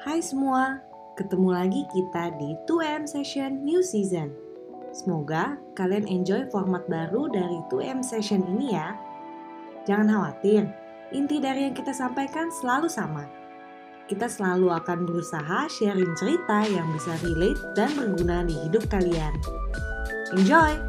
Hai semua, ketemu lagi kita di 2M Session New Season. Semoga kalian enjoy format baru dari 2M Session ini ya. Jangan khawatir, inti dari yang kita sampaikan selalu sama. Kita selalu akan berusaha sharing cerita yang bisa relate dan berguna di hidup kalian. Enjoy!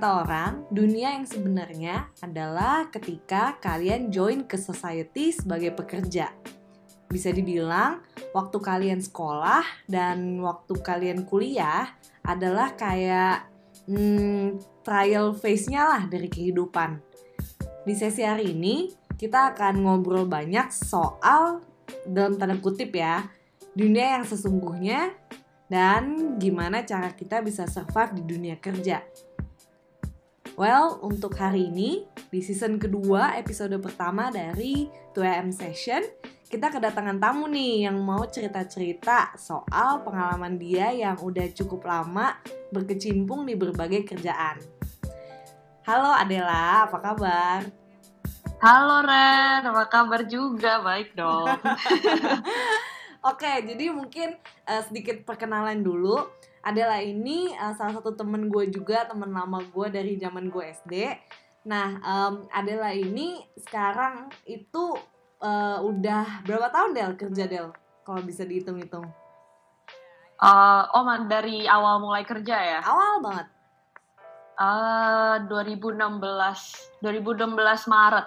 Kata orang, dunia yang sebenarnya adalah ketika kalian join ke society sebagai pekerja. Bisa dibilang, waktu kalian sekolah dan waktu kalian kuliah adalah kayak hmm, trial phase-nya lah dari kehidupan. Di sesi hari ini, kita akan ngobrol banyak soal, dalam tanda kutip ya, dunia yang sesungguhnya dan gimana cara kita bisa survive di dunia kerja. Well, untuk hari ini, di season kedua episode pertama dari 2AM Session, kita kedatangan tamu nih yang mau cerita-cerita soal pengalaman dia yang udah cukup lama berkecimpung di berbagai kerjaan. Halo Adela, apa kabar? Halo Ren, apa kabar juga? Baik dong. Oke, jadi mungkin uh, sedikit perkenalan dulu adalah ini uh, salah satu temen gue juga temen lama gue dari zaman gue SD nah um, adalah ini sekarang itu uh, udah berapa tahun Del kerja Del? Kalau bisa dihitung-hitung. Uh, oh dari awal mulai kerja ya? Awal banget. Uh, 2016 2016 Maret.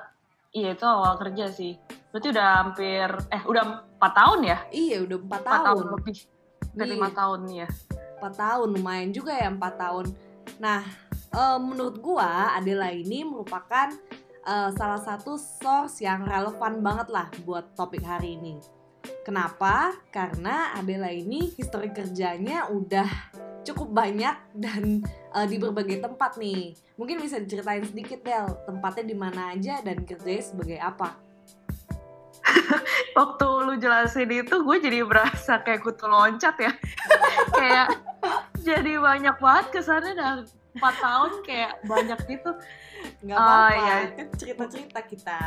Iya itu awal kerja sih. Berarti udah hampir eh udah empat tahun ya? Iya udah empat tahun. tahun. lebih dari lima iya. tahun ya 4 tahun lumayan juga ya 4 tahun. Nah uh, menurut gua Adela ini merupakan uh, salah satu source yang relevan banget lah buat topik hari ini. Kenapa? Karena Adela ini histori kerjanya udah cukup banyak dan uh, di berbagai tempat nih. Mungkin bisa diceritain sedikit Del tempatnya di mana aja dan kerjanya sebagai apa? Waktu lu jelasin itu gue jadi berasa kayak kutu loncat ya. Kayak jadi banyak banget kesannya dan empat tahun kayak banyak gitu nggak apa-apa uh, ya. cerita-cerita kita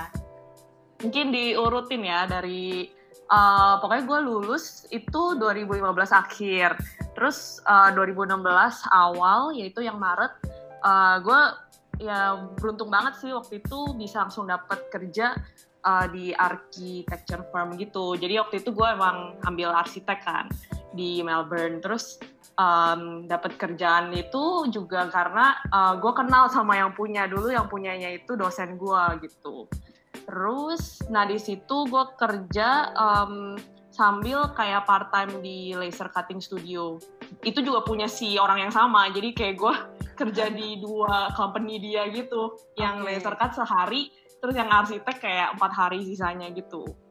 mungkin diurutin ya dari uh, pokoknya gue lulus itu 2015 akhir terus uh, 2016 awal yaitu yang Maret uh, gue ya beruntung banget sih waktu itu bisa langsung dapat kerja uh, di architecture firm gitu. Jadi waktu itu gue emang ambil arsitek kan di Melbourne. Terus um, dapat kerjaan itu juga karena uh, gue kenal sama yang punya dulu, yang punyanya itu dosen gue gitu. Terus, nah di situ gue kerja um, sambil kayak part time di laser cutting studio. Itu juga punya si orang yang sama, jadi kayak gue kerja di dua company dia gitu, yang okay. laser cut sehari, terus yang arsitek kayak empat hari sisanya gitu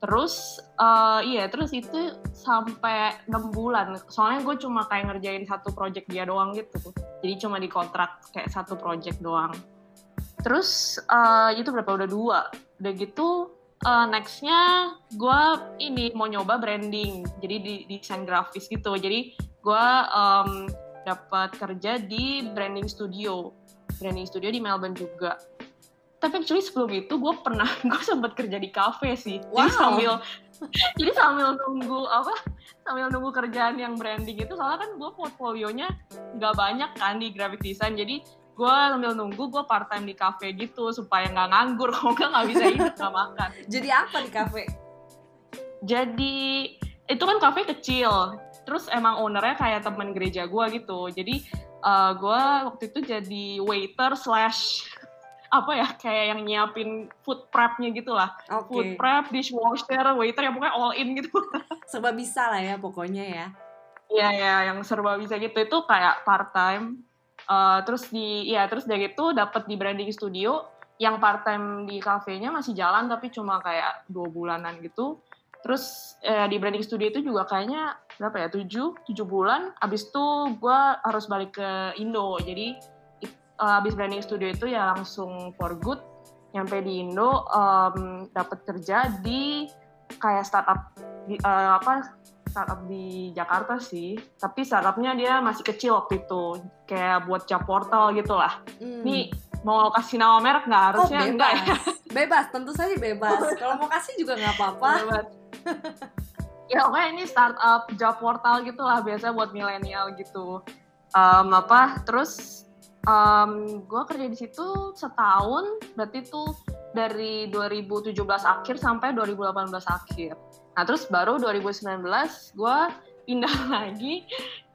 terus uh, iya terus itu sampai enam bulan. Soalnya gue cuma kayak ngerjain satu project dia doang gitu. Jadi cuma dikontrak kayak satu project doang. Terus uh, itu berapa? Udah dua. Udah gitu uh, nextnya gue ini mau nyoba branding. Jadi di desain grafis gitu. Jadi gue um, dapat kerja di branding studio. Branding studio di Melbourne juga tapi actually sebelum itu gue pernah gue sempat kerja di cafe sih. Wow. jadi sambil jadi sambil nunggu apa sambil nunggu kerjaan yang branding itu soalnya kan gue portfolionya nggak banyak kan di graphic design. Jadi gue sambil nunggu gue part time di cafe gitu supaya nggak nganggur. Kalau nggak nggak bisa hidup nggak makan. Jadi apa di cafe? Jadi itu kan cafe kecil. Terus emang ownernya kayak temen gereja gue gitu. Jadi uh, gue waktu itu jadi waiter slash apa ya kayak yang nyiapin food prepnya gitu lah. Okay. food prep dishwasher waiter yang pokoknya all in gitu. Serba bisa lah ya pokoknya ya. Iya ya yang serba bisa gitu. Itu kayak part time uh, terus di ya terus dari itu dapat di branding studio. Yang part time di kafenya masih jalan tapi cuma kayak dua bulanan gitu. Terus eh, di branding studio itu juga kayaknya berapa ya? Tujuh tujuh bulan. Abis itu gue harus balik ke Indo. Jadi uh, abis branding studio itu ya langsung for good nyampe di Indo um, dapat kerja di kayak startup uh, apa startup di Jakarta sih, tapi startupnya dia masih kecil waktu itu, kayak buat job portal gitulah. Hmm. Nih mau kasih nama merek nggak harusnya oh, enggak ya? Bebas, tentu saja bebas. Kalau mau kasih juga nggak apa-apa. ya oke ini startup job portal gitulah biasa buat milenial gitu. Um, apa terus um, gue kerja di situ setahun, berarti tuh dari 2017 akhir sampai 2018 akhir. Nah terus baru 2019 gue pindah lagi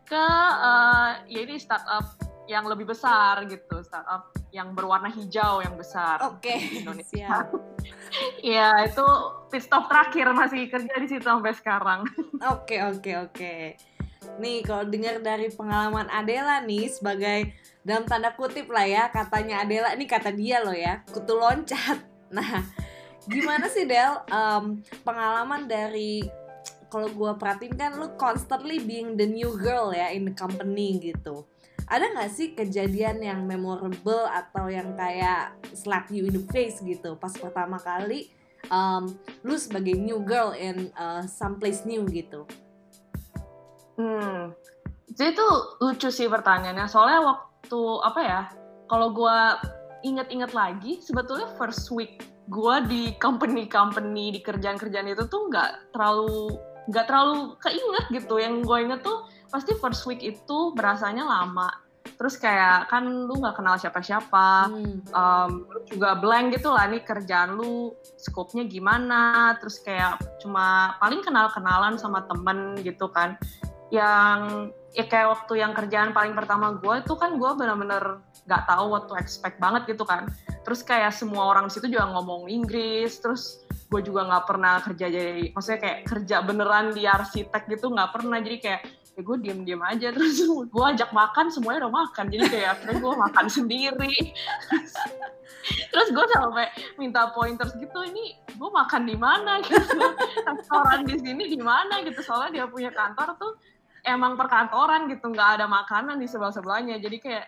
ke uh, ya ini startup yang lebih besar gitu, startup yang berwarna hijau yang besar. Oke. Okay, Indonesia. Iya itu pit stop terakhir masih kerja di situ sampai sekarang. Oke okay, oke okay, oke. Nih kalau dengar dari pengalaman Adela nih sebagai dalam tanda kutip lah ya katanya Adela ini kata dia loh ya kutu loncat. Nah gimana sih Del? Um, pengalaman dari kalau gue perhatiin kan lu constantly being the new girl ya in the company gitu. Ada nggak sih kejadian yang memorable atau yang kayak slap you in the face gitu? Pas pertama kali um, lu sebagai new girl in uh, place new gitu hmm. Jadi itu lucu sih pertanyaannya. Soalnya waktu apa ya kalau gue inget-inget lagi sebetulnya first week gue di company-company di kerjaan-kerjaan itu tuh nggak terlalu nggak terlalu keinget gitu. Yang gue inget tuh pasti first week itu berasanya lama. Terus kayak kan lu nggak kenal siapa-siapa hmm. um, lu juga blank gitu lah nih kerjaan lu skopnya gimana. Terus kayak cuma paling kenal-kenalan sama temen gitu kan yang ya kayak waktu yang kerjaan paling pertama gue itu kan gue bener-bener nggak tahu what to expect banget gitu kan. Terus kayak semua orang situ juga ngomong Inggris terus gue juga nggak pernah kerja jadi maksudnya kayak kerja beneran di arsitek gitu nggak pernah. Jadi kayak ya gue diem diem aja. Terus gue ajak makan semuanya udah makan. Jadi kayak akhirnya gue makan sendiri. Terus gue sampai minta pointers gitu ini gue makan di mana? Gitu restoran di sini di mana gitu. Soalnya dia punya kantor tuh emang perkantoran gitu nggak ada makanan di sebelah sebelahnya jadi kayak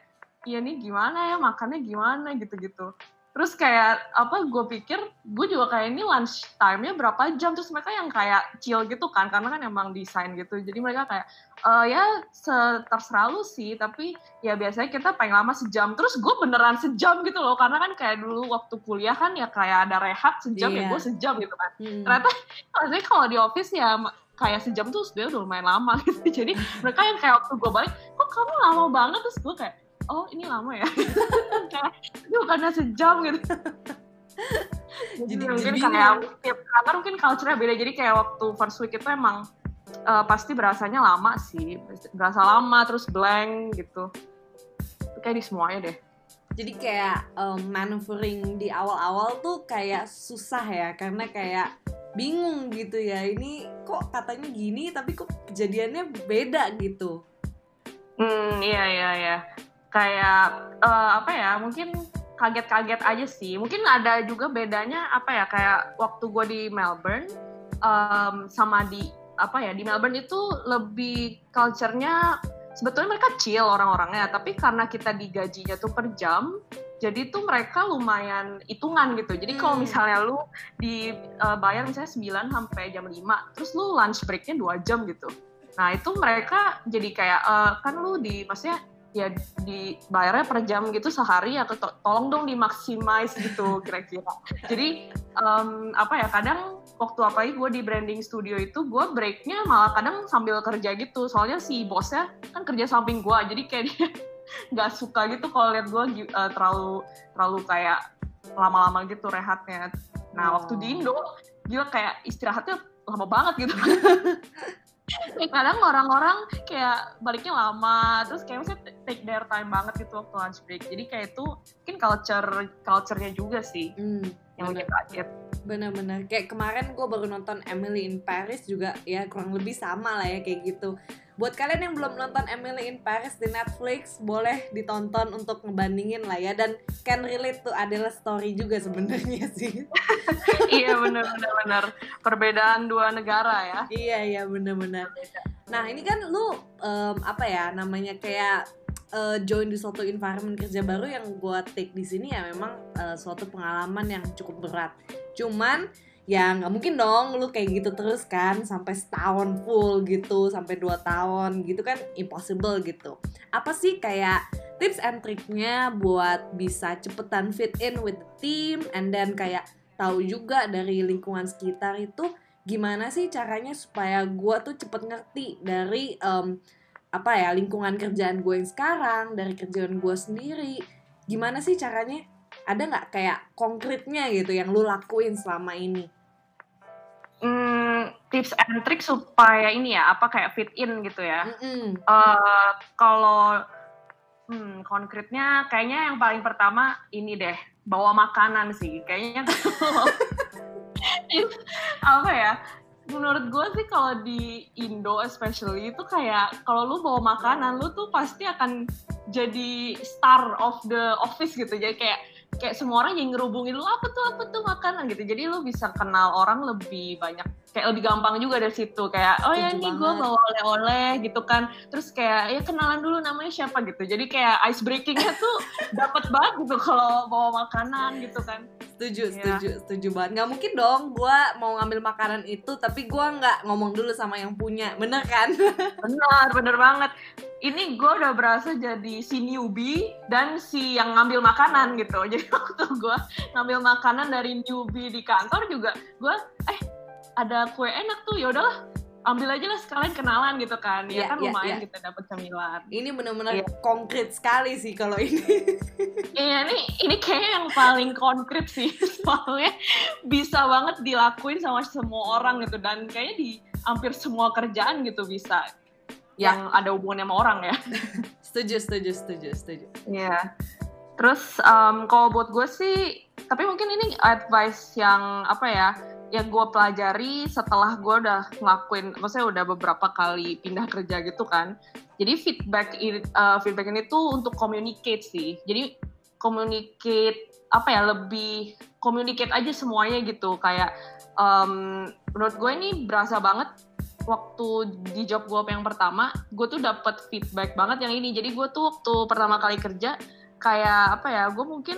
iya nih gimana ya? Makannya gimana? gitu-gitu. Terus kayak apa gue pikir gue juga kayak ini lunch time-nya berapa jam? Terus mereka yang kayak chill gitu kan karena kan emang desain gitu. Jadi mereka kayak e, ya terserah lu sih tapi ya biasanya kita paling lama sejam. Terus gue beneran sejam gitu loh karena kan kayak dulu waktu kuliah kan ya kayak ada rehat sejam yeah. ya gue sejam gitu kan. Hmm. ternyata maksudnya kalau di office ya kayak sejam tuh sebenarnya udah lumayan lama gitu. Jadi mereka yang kayak waktu gue balik kok kamu lama banget? Terus gue kayak oh ini lama ya. Itu bukannya sejam gitu. Jadi, mungkin kayak tiap kantor mungkin culture-nya beda. Jadi kayak waktu first week itu emang uh, pasti berasanya lama sih. Berasa lama terus blank gitu. Kayak di semuanya deh. Jadi kayak um, maneuvering di awal-awal tuh kayak susah ya. Karena kayak bingung gitu ya. Ini kok katanya gini tapi kok kejadiannya beda gitu. Hmm iya iya iya. Kayak uh, apa ya mungkin kaget-kaget aja sih. Mungkin ada juga bedanya apa ya kayak waktu gue di Melbourne um, sama di apa ya di Melbourne itu lebih culture-nya sebetulnya mereka chill orang-orangnya tapi karena kita digajinya tuh per jam jadi tuh mereka lumayan hitungan gitu jadi hmm. kalau misalnya lu dibayar uh, misalnya 9 sampai jam 5 terus lu lunch breaknya dua jam gitu nah itu mereka jadi kayak uh, kan lu di maksudnya ya dibayarnya per jam gitu sehari atau to tolong dong dimaksimais gitu kira-kira. Jadi um, apa ya kadang waktu apa gue di branding studio itu gue breaknya malah kadang sambil kerja gitu soalnya si bosnya kan kerja samping gue jadi kayak dia nggak suka gitu kalau lihat gue uh, terlalu terlalu kayak lama-lama gitu rehatnya. Nah oh. waktu di Indo gila kayak istirahatnya lama banget gitu. kadang orang-orang kayak baliknya lama terus kayak misalnya take their time banget gitu waktu lunch break jadi kayak itu mungkin culture culture-nya juga sih hmm, yang bikin kaget bener-bener kayak kemarin gue baru nonton Emily in Paris juga ya kurang lebih sama lah ya kayak gitu buat kalian yang belum nonton Emily in Paris di Netflix boleh ditonton untuk ngebandingin lah ya. Dan can relate tuh adalah story juga sebenarnya sih. Iya bener bener bener perbedaan dua negara ya. Iya iya bener bener nah ini kan lu um, apa ya namanya kayak uh, join di suatu environment kerja baru yang gue take di sini ya memang uh, suatu pengalaman yang cukup berat. Cuman ya nggak mungkin dong lu kayak gitu terus kan sampai setahun full gitu sampai dua tahun gitu kan impossible gitu. Apa sih kayak tips and triknya buat bisa cepetan fit in with the team and then kayak tahu juga dari lingkungan sekitar itu gimana sih caranya supaya gue tuh cepet ngerti dari um, apa ya lingkungan kerjaan gue yang sekarang dari kerjaan gue sendiri. Gimana sih caranya? Ada nggak kayak konkretnya gitu yang lu lakuin selama ini hmm, tips and trick supaya ini ya apa kayak fit in gitu ya. Mm -mm. Uh, kalau hmm, konkretnya kayaknya yang paling pertama ini deh bawa makanan sih kayaknya apa ya menurut gue sih kalau di Indo especially itu kayak kalau lu bawa makanan lu tuh pasti akan jadi star of the office gitu jadi kayak kayak semua orang yang ngerubungin lu apa tuh apa tuh makanan? Gitu. Jadi lu bisa kenal orang lebih banyak kayak lebih gampang juga dari situ. Kayak oh ya ini gue bawa oleh-oleh gitu kan. Terus kayak ya kenalan dulu namanya siapa gitu. Jadi kayak ice breakingnya tuh dapat banget gitu kalau bawa makanan gitu kan. Setuju ya. setuju setuju banget. Nggak mungkin dong gue mau ngambil makanan itu tapi gue nggak ngomong dulu sama yang punya. Bener kan? Benar bener banget ini gue udah berasa jadi si newbie dan si yang ngambil makanan gitu jadi waktu gue ngambil makanan dari newbie di kantor juga gue eh ada kue enak tuh ya udahlah ambil aja lah sekalian kenalan gitu kan ya yeah, kan yeah, lumayan yeah. kita dapat cemilan ini benar-benar yeah. konkret sekali sih kalau ini iya ini ini kayak yang paling konkret sih soalnya bisa banget dilakuin sama semua orang gitu dan kayaknya di hampir semua kerjaan gitu bisa. Yang ada hubungannya sama orang ya setuju setuju setuju setuju iya yeah. terus um, kalau buat gue sih tapi mungkin ini advice yang apa ya yang gue pelajari setelah gue udah ngelakuin, maksudnya udah beberapa kali pindah kerja gitu kan. Jadi feedback uh, feedback ini tuh untuk communicate sih. Jadi communicate apa ya lebih communicate aja semuanya gitu. Kayak um, menurut gue ini berasa banget waktu di job gue yang pertama, gue tuh dapet feedback banget yang ini. Jadi gue tuh waktu pertama kali kerja kayak apa ya, gue mungkin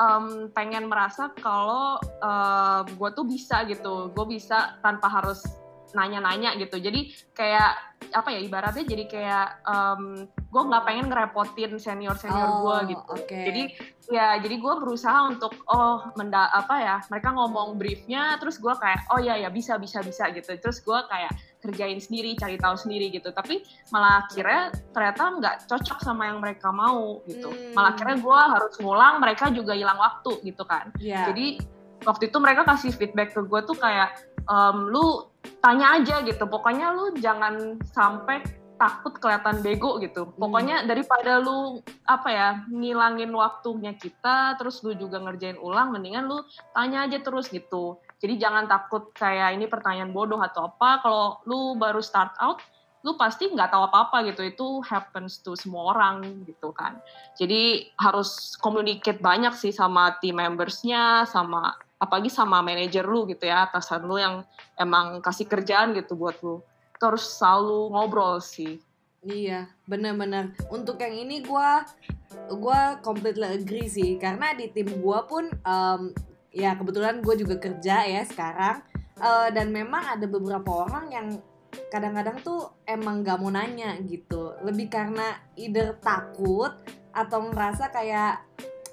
um, pengen merasa kalau uh, gue tuh bisa gitu gue bisa tanpa harus nanya-nanya gitu jadi kayak apa ya ibaratnya jadi kayak um, gue nggak pengen ngerepotin senior senior oh, gue gitu okay. jadi ya jadi gue berusaha untuk oh menda apa ya mereka ngomong briefnya terus gue kayak oh ya ya bisa bisa bisa gitu terus gue kayak kerjain sendiri cari tahu sendiri gitu tapi malah akhirnya ternyata nggak cocok sama yang mereka mau gitu hmm. malah akhirnya gue harus ngulang mereka juga hilang waktu gitu kan yeah. jadi waktu itu mereka kasih feedback ke gue tuh kayak um, lu tanya aja gitu pokoknya lu jangan sampai takut kelihatan bego gitu. Hmm. Pokoknya daripada lu apa ya ngilangin waktunya kita, terus lu juga ngerjain ulang, mendingan lu tanya aja terus gitu. Jadi jangan takut kayak ini pertanyaan bodoh atau apa. Kalau lu baru start out, lu pasti nggak tahu apa-apa gitu. Itu happens to semua orang gitu kan. Jadi harus communicate banyak sih sama team membersnya, sama apalagi sama manajer lu gitu ya, atasan lu yang emang kasih kerjaan gitu buat lu itu harus selalu ngobrol sih iya benar-benar untuk yang ini gue gue completely agree sih karena di tim gue pun um, ya kebetulan gue juga kerja ya sekarang. Uh, dan memang ada beberapa orang yang kadang-kadang tuh emang gak mau nanya gitu. Lebih karena either takut atau ngerasa kayak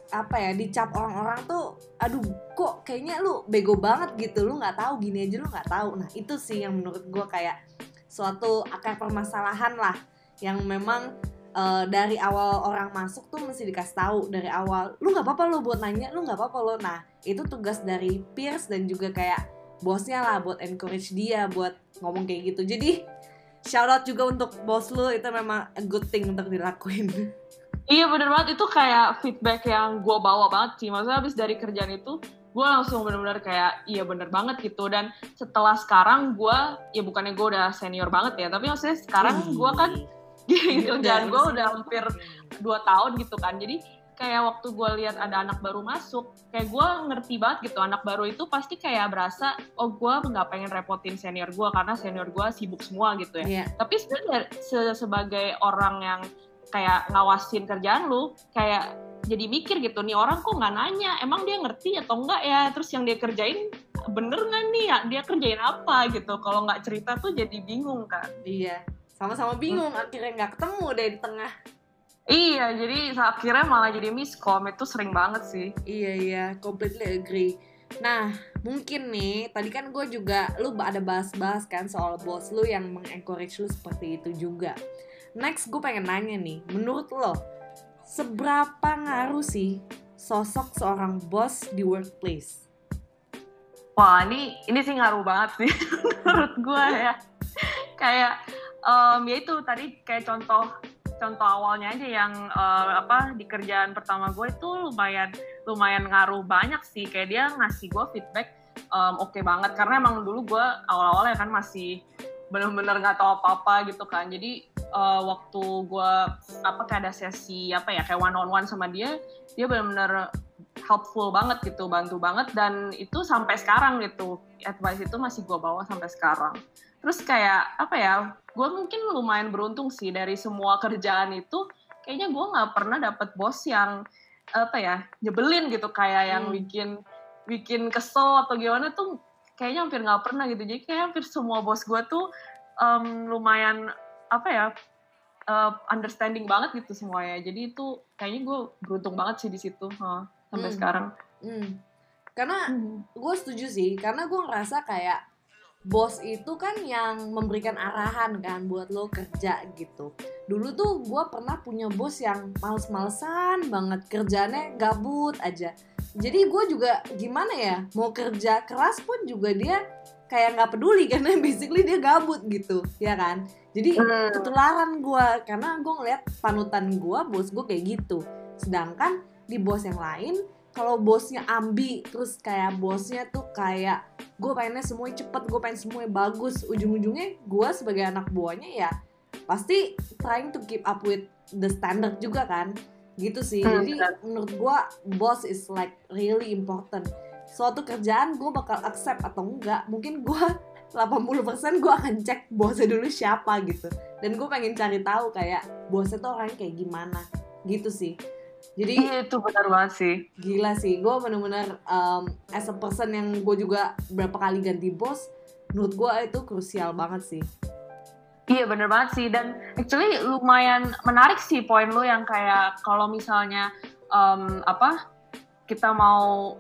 apa ya dicap orang-orang tuh aduh kok kayaknya lu bego banget gitu. Lu nggak tahu gini aja lu nggak tahu. Nah itu sih yang menurut gue kayak suatu akar permasalahan lah yang memang uh, dari awal orang masuk tuh mesti dikasih tahu dari awal lu nggak apa-apa lo buat nanya lu nggak apa-apa lo nah itu tugas dari peers dan juga kayak bosnya lah buat encourage dia buat ngomong kayak gitu. Jadi shout out juga untuk bos lu itu memang a good thing untuk dilakuin. Iya bener banget. Itu kayak feedback yang gue bawa banget sih. Maksudnya habis dari kerjaan itu gue langsung bener-bener kayak iya bener banget gitu. Dan setelah sekarang gue ya bukannya gue udah senior banget ya tapi maksudnya sekarang gue kan kerjaan gue udah hampir dua tahun gitu kan. Jadi kayak waktu gue lihat ada anak baru masuk kayak gue ngerti banget gitu anak baru itu pasti kayak berasa oh gue nggak pengen repotin senior gue karena senior gue sibuk semua gitu ya. Yeah. tapi sebenarnya se sebagai orang yang kayak ngawasin kerjaan lu kayak jadi mikir gitu nih orang kok nggak nanya emang dia ngerti atau enggak ya? Terus yang dia kerjain bener nggak nih? Ya dia kerjain apa? gitu. Kalau nggak cerita tuh jadi bingung kan iya sama-sama bingung hmm. akhirnya nggak ketemu deh di tengah iya jadi akhirnya malah jadi miskom itu sering banget sih iya iya completely agree Nah, mungkin nih, tadi kan gue juga, lu ada bahas-bahas kan soal bos lu yang mengencourage lu seperti itu juga. Next, gue pengen nanya nih, menurut lo, seberapa ngaruh sih sosok seorang bos di workplace? Wah, ini ini sih ngaruh banget sih menurut gue ya. Kayak um, ya itu tadi kayak contoh contoh awalnya aja yang uh, apa di kerjaan pertama gue itu lumayan lumayan ngaruh banyak sih. Kayak dia ngasih gue feedback um, oke okay banget. Karena emang dulu gue awal-awal ya kan masih bener-bener nggak tahu apa-apa gitu kan. Jadi uh, waktu gue apa kayak ada sesi apa ya kayak one on one sama dia dia bener-bener helpful banget gitu bantu banget. Dan itu sampai sekarang gitu. Advice itu masih gue bawa sampai sekarang. Terus kayak apa ya gue mungkin lumayan beruntung sih dari semua kerjaan itu kayaknya gue nggak pernah dapet bos yang apa ya nyebelin gitu kayak yang hmm. bikin bikin kesel atau gimana tuh kayaknya hampir nggak pernah gitu jadi kayak hampir semua bos gue tuh um, lumayan apa ya uh, understanding banget gitu semuanya jadi itu kayaknya gue beruntung banget sih di situ huh, sampai hmm. sekarang hmm. karena hmm. gue setuju sih karena gue ngerasa kayak bos itu kan yang memberikan arahan kan buat lo kerja gitu. Dulu tuh gue pernah punya bos yang males-malesan banget kerjanya gabut aja. Jadi gue juga gimana ya mau kerja keras pun juga dia kayak nggak peduli karena basically dia gabut gitu ya kan? Jadi hmm. ketularan gue karena gue ngeliat panutan gue bos gue kayak gitu. Sedangkan di bos yang lain kalau bosnya ambi terus kayak bosnya tuh kayak gue pengennya semuanya cepet gue pengen semuanya bagus. Ujung-ujungnya gue sebagai anak buahnya ya pasti trying to keep up with the standard juga kan? Gitu sih. Hmm, jadi menurut gue boss is like really important. Suatu kerjaan gue bakal accept atau enggak mungkin gue 80% gue akan cek bosnya dulu siapa gitu. Dan gue pengen cari tahu kayak bosnya tuh orang kayak gimana. Gitu sih jadi iya, itu benar banget sih. gila sih. Gue bener-bener um, as a person yang gue juga berapa kali ganti bos menurut gue itu krusial banget sih. Iya bener banget sih. Dan actually lumayan menarik sih poin lu yang kayak kalau misalnya um, apa kita mau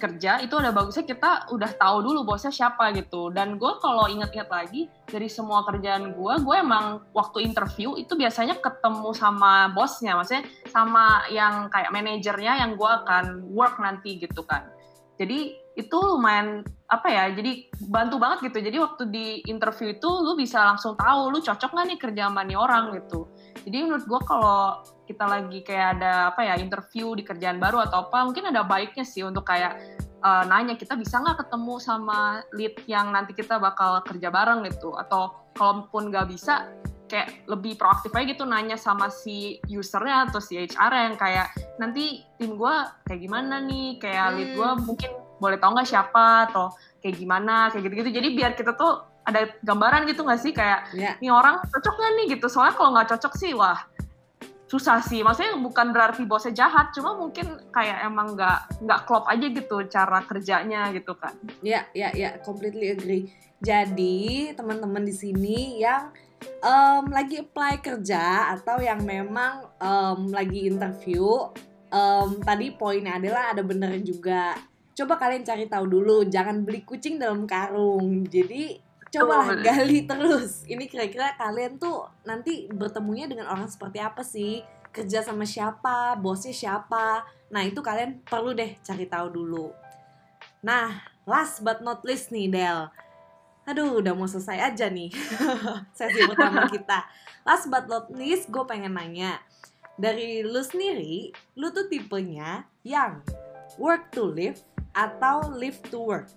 kerja itu udah bagusnya kita udah tahu dulu bosnya siapa gitu. Dan gue kalau inget-inget lagi dari semua kerjaan gue gue emang waktu interview itu biasanya ketemu sama bosnya maksudnya sama yang kayak manajernya yang gue akan work nanti gitu kan. Jadi itu lumayan apa ya jadi bantu banget gitu. Jadi waktu di interview itu lu bisa langsung tahu lu cocok nggak nih kerja sama nih orang gitu jadi menurut gue kalau kita lagi kayak ada apa ya interview di kerjaan baru atau apa mungkin ada baiknya sih untuk kayak uh, nanya kita bisa nggak ketemu sama lead yang nanti kita bakal kerja bareng? gitu. Atau kalaupun nggak bisa kayak lebih proaktif aja gitu nanya sama si usernya atau si HR yang kayak nanti tim gue kayak gimana nih? Kayak hmm. lead gue mungkin boleh tau nggak siapa? Atau kayak gimana? Kayak gitu-gitu. Jadi biar kita tuh ada gambaran gitu nggak sih? Kayak yeah. nih orang cocok nggak nih? Gitu. Soalnya kalau nggak cocok sih wah susah sih. Maksudnya bukan berarti bosnya jahat cuma mungkin kayak emang nggak nggak klop aja gitu cara kerjanya gitu kan. Ya ya ya. Completely agree. Jadi teman-teman di sini yang um, lagi apply kerja atau yang memang um, lagi interview um, tadi poinnya adalah ada bener juga. Coba kalian cari tahu dulu. Jangan beli kucing dalam karung. Jadi coba gali terus. Ini kira-kira kalian tuh nanti bertemunya dengan orang seperti apa sih? Kerja sama siapa? Bosnya siapa? Nah itu kalian perlu deh cari tahu dulu. Nah last but not least nih Del. Aduh udah mau selesai aja nih sesi pertama kita. Last but not least gue pengen nanya. Dari lu sendiri lu tuh tipenya yang work to live atau live to work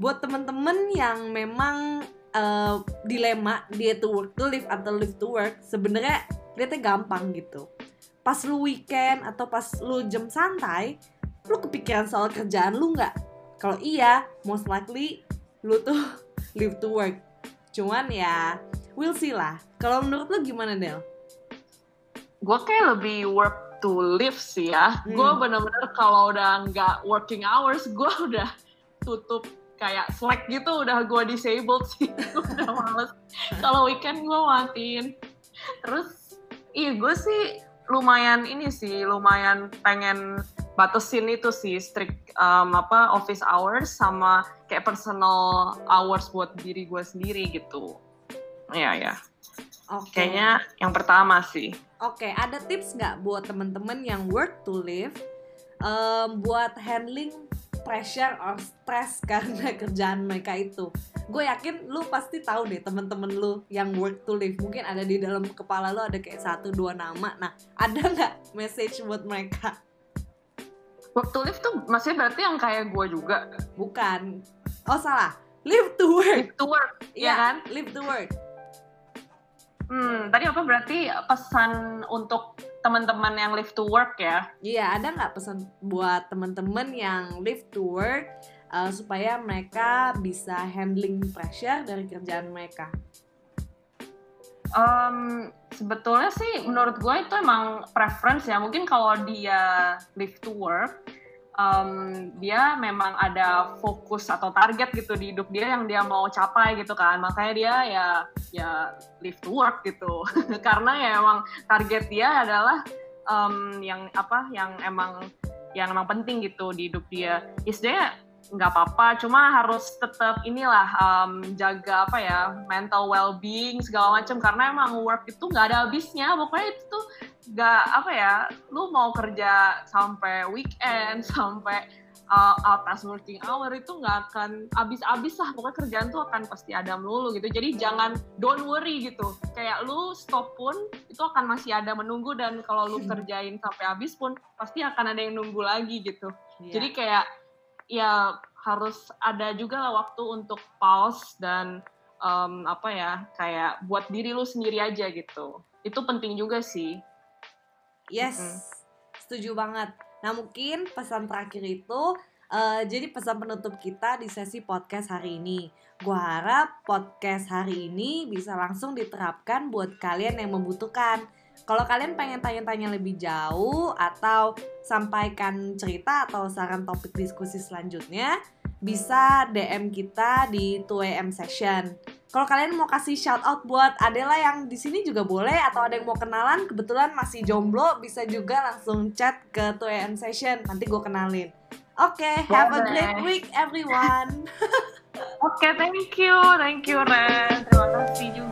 buat temen-temen yang memang uh, dilema dia to work to live atau live to work sebenarnya lihatnya gampang gitu pas lu weekend atau pas lu jam santai lu kepikiran soal kerjaan lu nggak kalau iya most likely lu tuh live to work cuman ya we'll see lah kalau menurut lu gimana Del? Gue kayak lebih work to live sih ya. Hmm. Gue bener-bener kalau udah nggak working hours, gue udah tutup kayak Slack gitu udah gue disabled sih. Udah males. Kalau weekend gue matiin. Terus iya gue sih lumayan ini sih lumayan pengen batasin itu sih strict um, apa office hours sama kayak personal hours buat diri gue sendiri gitu. Ya ya Oke. kayaknya yang pertama sih. Oke, ada tips nggak buat temen-temen yang work to live em, buat handling pressure or stress karena kerjaan mereka itu? Gue yakin lu pasti tahu deh temen-temen lu yang work to live. Mungkin ada di dalam kepala lu ada kayak satu dua nama. Nah, ada nggak message buat mereka? work to live tuh maksudnya berarti yang kayak gue juga Bukan. Oh salah. Live to work. live to work ya Iya kan Live to work. Hmm, tadi apa berarti pesan untuk teman-teman yang live to work ya? Iya, ada nggak pesan buat temen-temen yang live to work uh, supaya mereka bisa handling pressure dari kerjaan mereka? Um, sebetulnya sih menurut gue itu emang preference ya. Mungkin kalau dia live to work, um, dia memang ada fokus atau target gitu di hidup dia yang dia mau capai gitu kan. Makanya dia ya ya live to work gitu. Karena ya emang target dia adalah um, yang apa yang emang yang emang penting gitu di hidup dia. Istilahnya nggak apa-apa, cuma harus tetap inilah um, jaga apa ya mental well-being segala macam karena emang work itu nggak ada habisnya. Pokoknya itu tuh nggak apa ya, lu mau kerja sampai weekend sampai uh, atas working hour itu nggak akan habis-habis lah. Pokoknya kerjaan tuh akan pasti ada melulu gitu. Jadi jangan don't worry gitu. Kayak lu stop pun itu akan masih ada menunggu dan kalau lu kerjain sampai habis pun pasti akan ada yang nunggu lagi gitu. Iya. Jadi kayak ya harus ada juga lah waktu untuk pause dan um, apa ya kayak buat diri lu sendiri aja gitu. Itu penting juga sih. Yes, Mm-mm. setuju banget. Nah mungkin pesan terakhir itu eh, jadi pesan penutup kita di sesi podcast hari ini. Gua harap podcast hari ini bisa langsung diterapkan buat kalian yang membutuhkan. Kalau kalian pengen tanya-tanya lebih jauh atau sampaikan cerita atau saran topik diskusi selanjutnya, bisa DM kita di 2am session. Kalau kalian mau kasih shout out buat Adela yang di sini juga boleh atau ada yang mau kenalan kebetulan masih jomblo bisa juga langsung chat ke 2am session nanti gue kenalin. Oke, have a great week everyone. Oke, thank you, thank you Ren. Terima kasih juga.